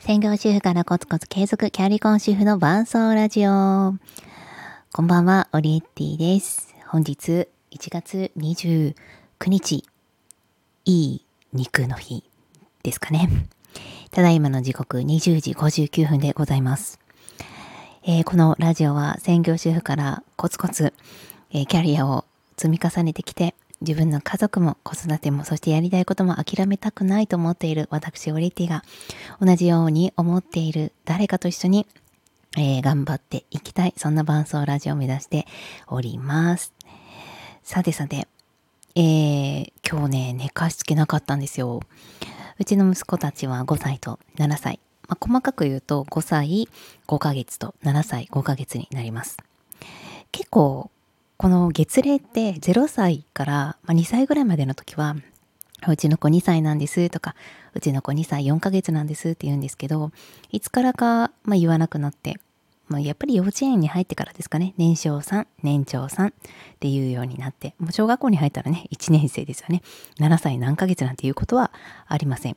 専業主婦からコツコツ継続キャリコン主婦の伴奏ラジオ。こんばんは、オリエッティです。本日1月29日、いい肉の日ですかね。ただいまの時刻20時59分でございます。えーこのラジオは専業主婦からコツコツ、えーキャリアを積み重ねてきて、自分の家族も子育てもそしてやりたいことも諦めたくないと思っている私オリティが同じように思っている誰かと一緒に、えー頑張っていきたいそんな伴奏ラジオを目指しております。さてさて、えー今日ね寝かしつけなかったんですよ。うちの息子たちは5歳と7歳。まあ、細かく言うと5歳5ヶ月と7歳5ヶ月になります。結構この月齢って0歳から、2歳ぐらいまでの時はうちの子2歳なんですとかうちの子2歳4ヶ月なんですって言うんですけどいつからか、言わなくなって、やっぱり幼稚園に入ってからですかね年少さん年長さんっていうようになってもう小学校に入ったらね1年生ですよね7歳何ヶ月なんていうことはありません。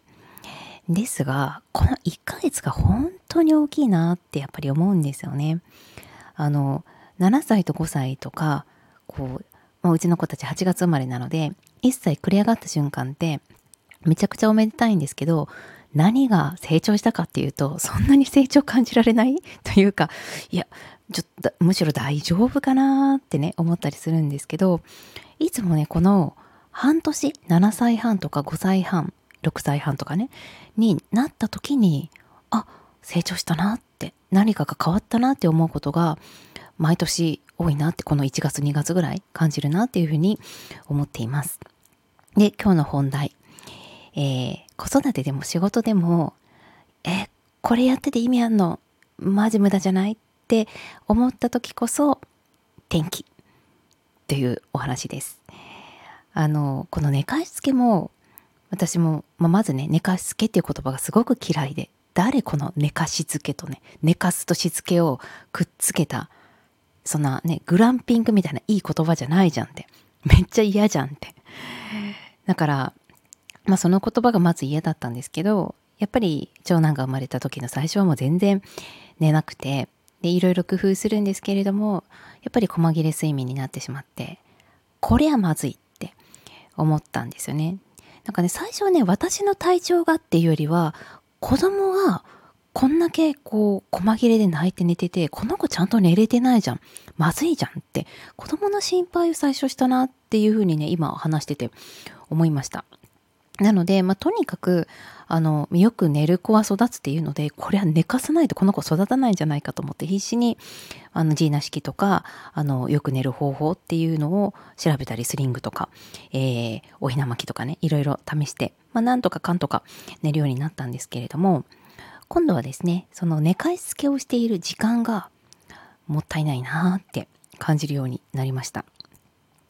ですがこの1ヶ月が本当に大きいなってやっぱり思うんですよね。あの7歳と5歳とかこう、まあ、うちの子たち8月生まれなので1歳繰り上がった瞬間ってめちゃくちゃおめでたいんですけど何が成長したかっていうとそんなに成長感じられない？というかいやちょっとむしろ大丈夫かなってね思ったりするんですけどいつもねこの半年7歳半とか5歳半6歳半とかねになった時にあ成長したなって何かが変わったなって思うことが毎年多いなってこの1月2月ぐらい感じるなっていうふうに思っています。で今日の本題、えー子育てでも仕事でもえこれやってて意味あんの？マジ無駄じゃないって思った時こそ天気というお話です。あのこの寝かしつけも私も、まあ、まずね寝かしつけっていう言葉がすごく嫌いで誰この寝かしつけとね寝かすとしつけをくっつけたそんなねグランピングみたいないい言葉じゃないじゃんって。めっちゃ嫌じゃんって。だからまあその言葉がまず嫌だったんですけどやっぱり長男が生まれた時の最初はもう全然寝なくてでいろいろ工夫するんですけれどもやっぱり細切れ睡眠になってしまってこりゃまずいって思ったんですよね。なんかね最初はね私の体調がっていうよりは子供がこんだけこう細切れで泣いて寝ててこの子ちゃんと寝れてないじゃん。まずいじゃんって。子供の心配を最初したなっていうふうにね今話してて思いました。なので、まあ、とにかくあのよく寝る子は育つっていうのでこれは寝かさないとこの子育たないんじゃないかと思って必死にあのジーナ式とかあのよく寝る方法っていうのを調べたりスリングとか、えーおひな巻きとかねいろいろ試して、まあ、なんとかかんとか寝るようになったんですけれども今度はですねその寝かしつけをしている時間がもったいないなって感じるようになりました。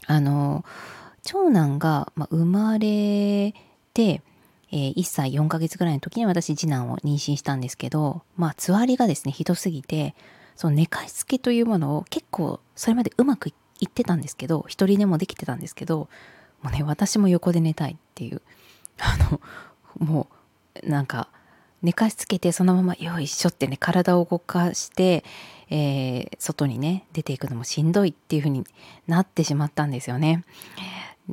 あの長男が、まあ、生まれて、えー1歳4ヶ月ぐらいの時に私次男を妊娠したんですけどまあつわりがですねひどすぎてその寝かしつけというものを結構それまでうまくいってたんですけど一人寝もできてたんですけどもうね私も横で寝たいっていうあのもうなんか寝かしつけてそのままよいしょってね体を動かして、えー外にね出ていくのもしんどいっていう風になってしまったんですよね。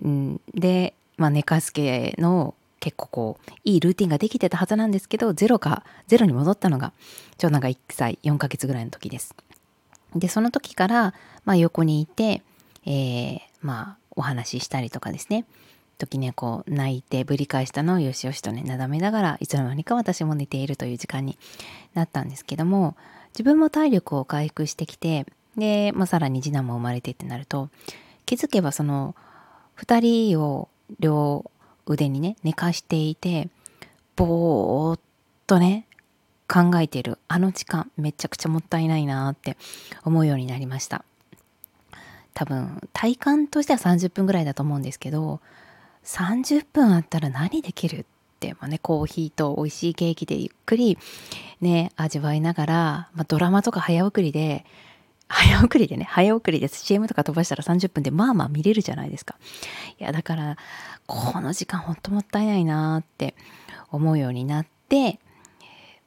ん、で、まあ、寝かしつけの結構こういいルーティンができてたはずなんですけどゼロかゼロに戻ったのが長男が1歳4ヶ月ぐらいの時です。でその時から、まあ、横にいて、えーまあお話ししたりとかですね時にはこう泣いてぶり返したのをよしよしとねなだめながらいつの間にか私も寝ているという時間になったんですけども自分も体力を回復してきてで、まあ、さらに次男も生まれてってなると気づけばその2人を両腕にね寝かしていてぼーっとね考えているあの時間めちゃくちゃもったいないなって思うようになりました。多分体感としては30分ぐらいだと思うんですけど30分あったら何できるって、まあね、コーヒーと美味しいケーキでゆっくりね味わいながら、まあ、ドラマとか早送りで 早送りでね早送りです CM とか飛ばしたら30分でまあまあ見れるじゃないですかいやだからこの時間ほんともったいないなって思うようになって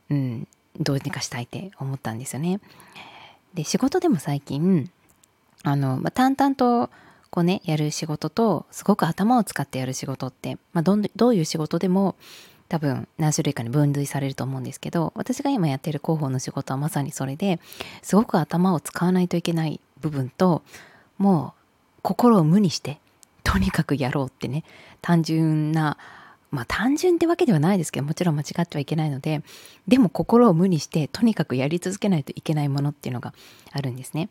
うん、どうにかしたいって思ったんですよね。で仕事でも最近あの、まあ、淡々とこうねやる仕事とすごく頭を使ってやる仕事って、まあ、どんどういう仕事でも多分何種類かに分類されると思うんですけど私が今やってる広報の仕事はまさにそれですごく頭を使わないといけない部分ともう心を無にしてとにかくやろうってね単純なまあ単純ってわけではないですけどもちろん間違ってはいけないのででも心を無にしてとにかくやり続けないといけないものっていうのがあるんですね。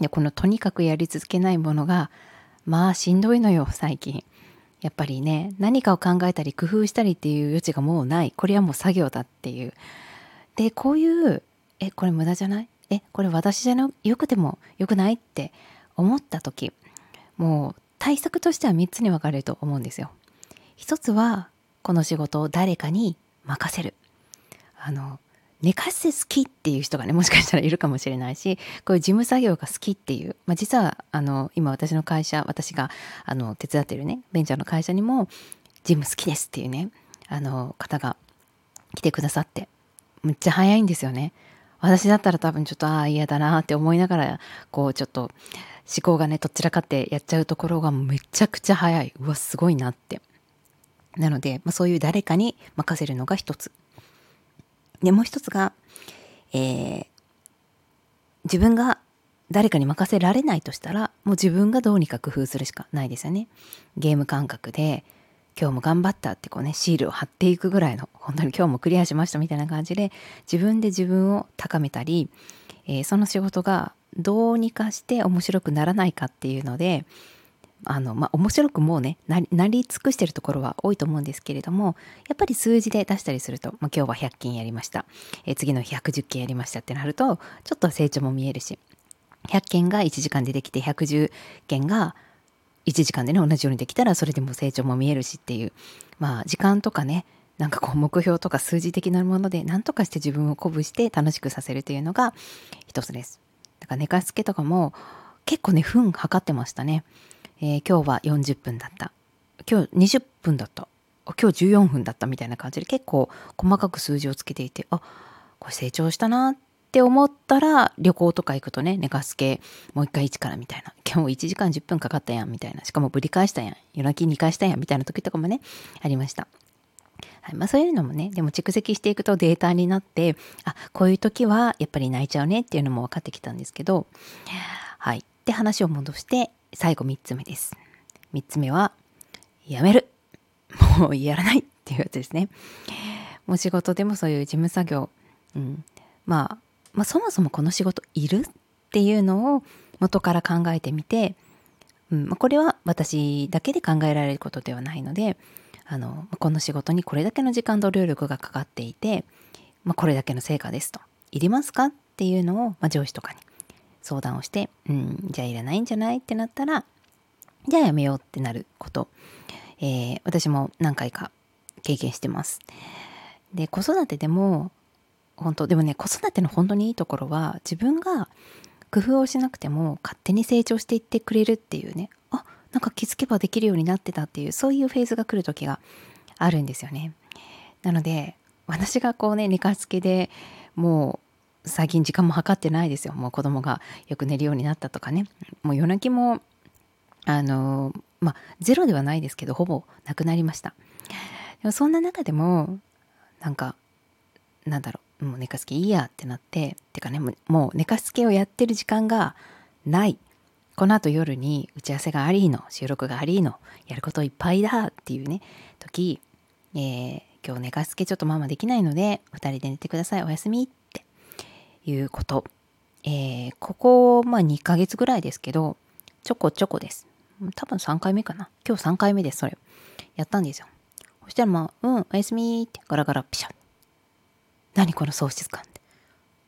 でこのとにかくやり続けないものがまあしんどいのよ最近。やっぱりね何かを考えたり工夫したりっていう余地がもうないこれはもう作業だっていうでこういうえこれ無駄じゃない？えこれ私じゃなよくてもよくないって思った時もう対策としては3つに分かれると思うんですよ。一つはこの仕事を誰かに任せる。あの寝かせ好きっていう人がねもしかしたらいるかもしれないしこういう事務作業が好きっていう、まあ、実はあの今私の会社私があの手伝ってるねベンチャーの会社にも事務好きですっていうねあの方が来てくださってむっちゃ早いんですよね。私だったら多分ちょっとああ嫌だなって思いながらこうちょっと思考がねどちらかってやっちゃうところがめちゃくちゃ早い。うわすごいなって。なので、まあ、そういう誰かに任せるのが一つ。でもう一つが、えー、自分が誰かに任せられないとしたらもう自分がどうにか工夫するしかないですよね。ゲーム感覚で今日も頑張ったってこうねシールを貼っていくぐらいの本当に今日もクリアしましたみたいな感じで自分で自分を高めたり、えー、その仕事がどうにかして面白くならないかっていうのであの、まあ、面白くもうねなり尽くしてるところは多いと思うんですけれどもやっぱり数字で出したりすると、まあ、今日は100件やりました、え、次の日110件やりましたってなるとちょっと成長も見えるし100件が1時間でできて110件が1時間でね同じようにできたらそれでも成長も見えるしっていうまあ時間とかねなんかこう目標とか数字的なもので何とかして自分を鼓舞して楽しくさせるというのが一つです。だから寝かしつけとかも結構ね分測ってましたね。えー、今日は40分だった。今日20分だった。今日14分だったみたいな感じで結構細かく数字をつけていて、あ、これ成長したなって思ったら旅行とか行くとね、寝かすけもう一回一からみたいな。今日1時間10分かかったやんみたいな。しかもぶり返したやん。夜泣き2回したやんみたいな時とかもね、ありました。はいまあ、そういうのもねでも蓄積していくとデータになってあこういう時はやっぱり泣いちゃうねっていうのも分かってきたんですけどはいで話を戻して最後3つ目です。3つ目は、やめる。もうやらないっていうやつですね。もう仕事でもそういう事務作業、うん、まあ、まあ、そもそもこの仕事いるっていうのを元から考えてみて、うん。まあ、これは私だけで考えられることではないのであのこの仕事にこれだけの時間と労力がかかっていて、まあ、これだけの成果ですと。いりますかっていうのを、まあ、上司とかに相談をして、うん、じゃあいらないんじゃない？ってなったら、じゃあやめようってなること、えー、私も何回か経験してます。で、子育てでも、本当でもね、子育ての本当にいいところは、自分が工夫をしなくても勝手に成長していってくれるっていうね、あ、なんか気づけばできるようになってたっていう、そういうフェーズが来る時があるんですよね。なので、私がこうね、寝かしつけでもう最近時間も計ってないですよ。もう子供がよく寝るようになったとかね。もう夜泣きもあのまあゼロではないですけどほぼなくなりました。でもそんな中でもなんかなんだろう。もう寝かしつけいいやってなっててかねもう寝かしつけをやってる時間がない。このあと夜に打ち合わせがありの収録がありのやることいっぱいだっていうね時、えー、今日寝かしつけちょっとママできないので2人で寝てくださいおやすみいうこと。えー、ここ、まあ2ヶ月ぐらいですけど、ちょこちょこです。多分3回目かな。今日3回目です、それ。やったんですよ。そしたらまあ、うん、おやすみってガラガラピシャ。何この喪失感って。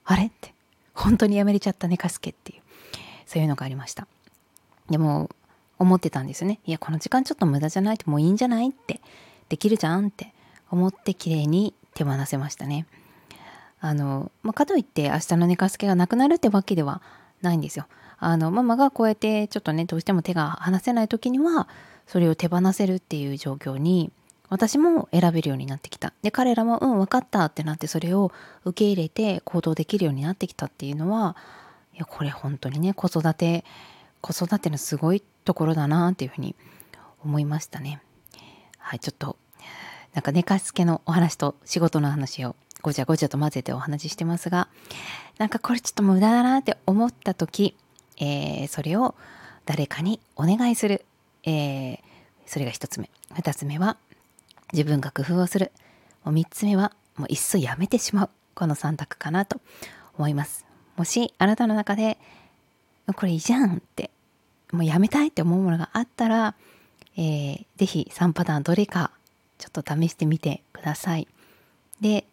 あれって。本当にやめれちゃったね、かすけっていう。そういうのがありました。でも、思ってたんですよね。いや、この時間ちょっと無駄じゃないってもういいんじゃないって。できるじゃんって思って綺麗に手放せましたね。あの、まあ、かといって明日の寝かすけがなくなるってわけではないんですよ。あのママがこうやってちょっとねどうしても手が離せない時にはそれを手放せるっていう状況に私も選べるようになってきた。で、彼らも、うん、分かったってなって、それを受け入れて行動できるようになってきたっていうのは、いや、これ本当にね、子育て、子育てのすごいところだなっていうふうに思いましたね。はい、ちょっと、なんか寝かしつけのお話と仕事の話をごちゃごちゃと混ぜてお話ししてますが、なんかこれちょっと無駄だなって思った時、えー、それを誰かにお願いする。えー、それが一つ目。二つ目は、自分が工夫をする。もう3つ目は、もういっそやめてしまう。この3択かなと思います。もしあなたの中で、これいいじゃんって、もうやめたいって思うものがあったら、えー、ぜひ3パターンどれかちょっと試してみてください。で、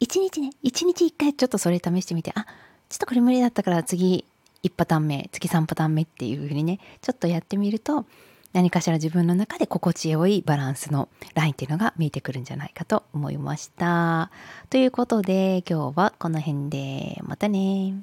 1日ね、1日1回ちょっとそれ試してみて、あ、ちょっとこれ無理だったから次1パターン目、次3パターン目っていう風にね、ちょっとやってみると、何かしら自分の中で心地よいバランスのラインっていうのが見えてくるんじゃないかと思いました。ということで今日はこの辺でまたね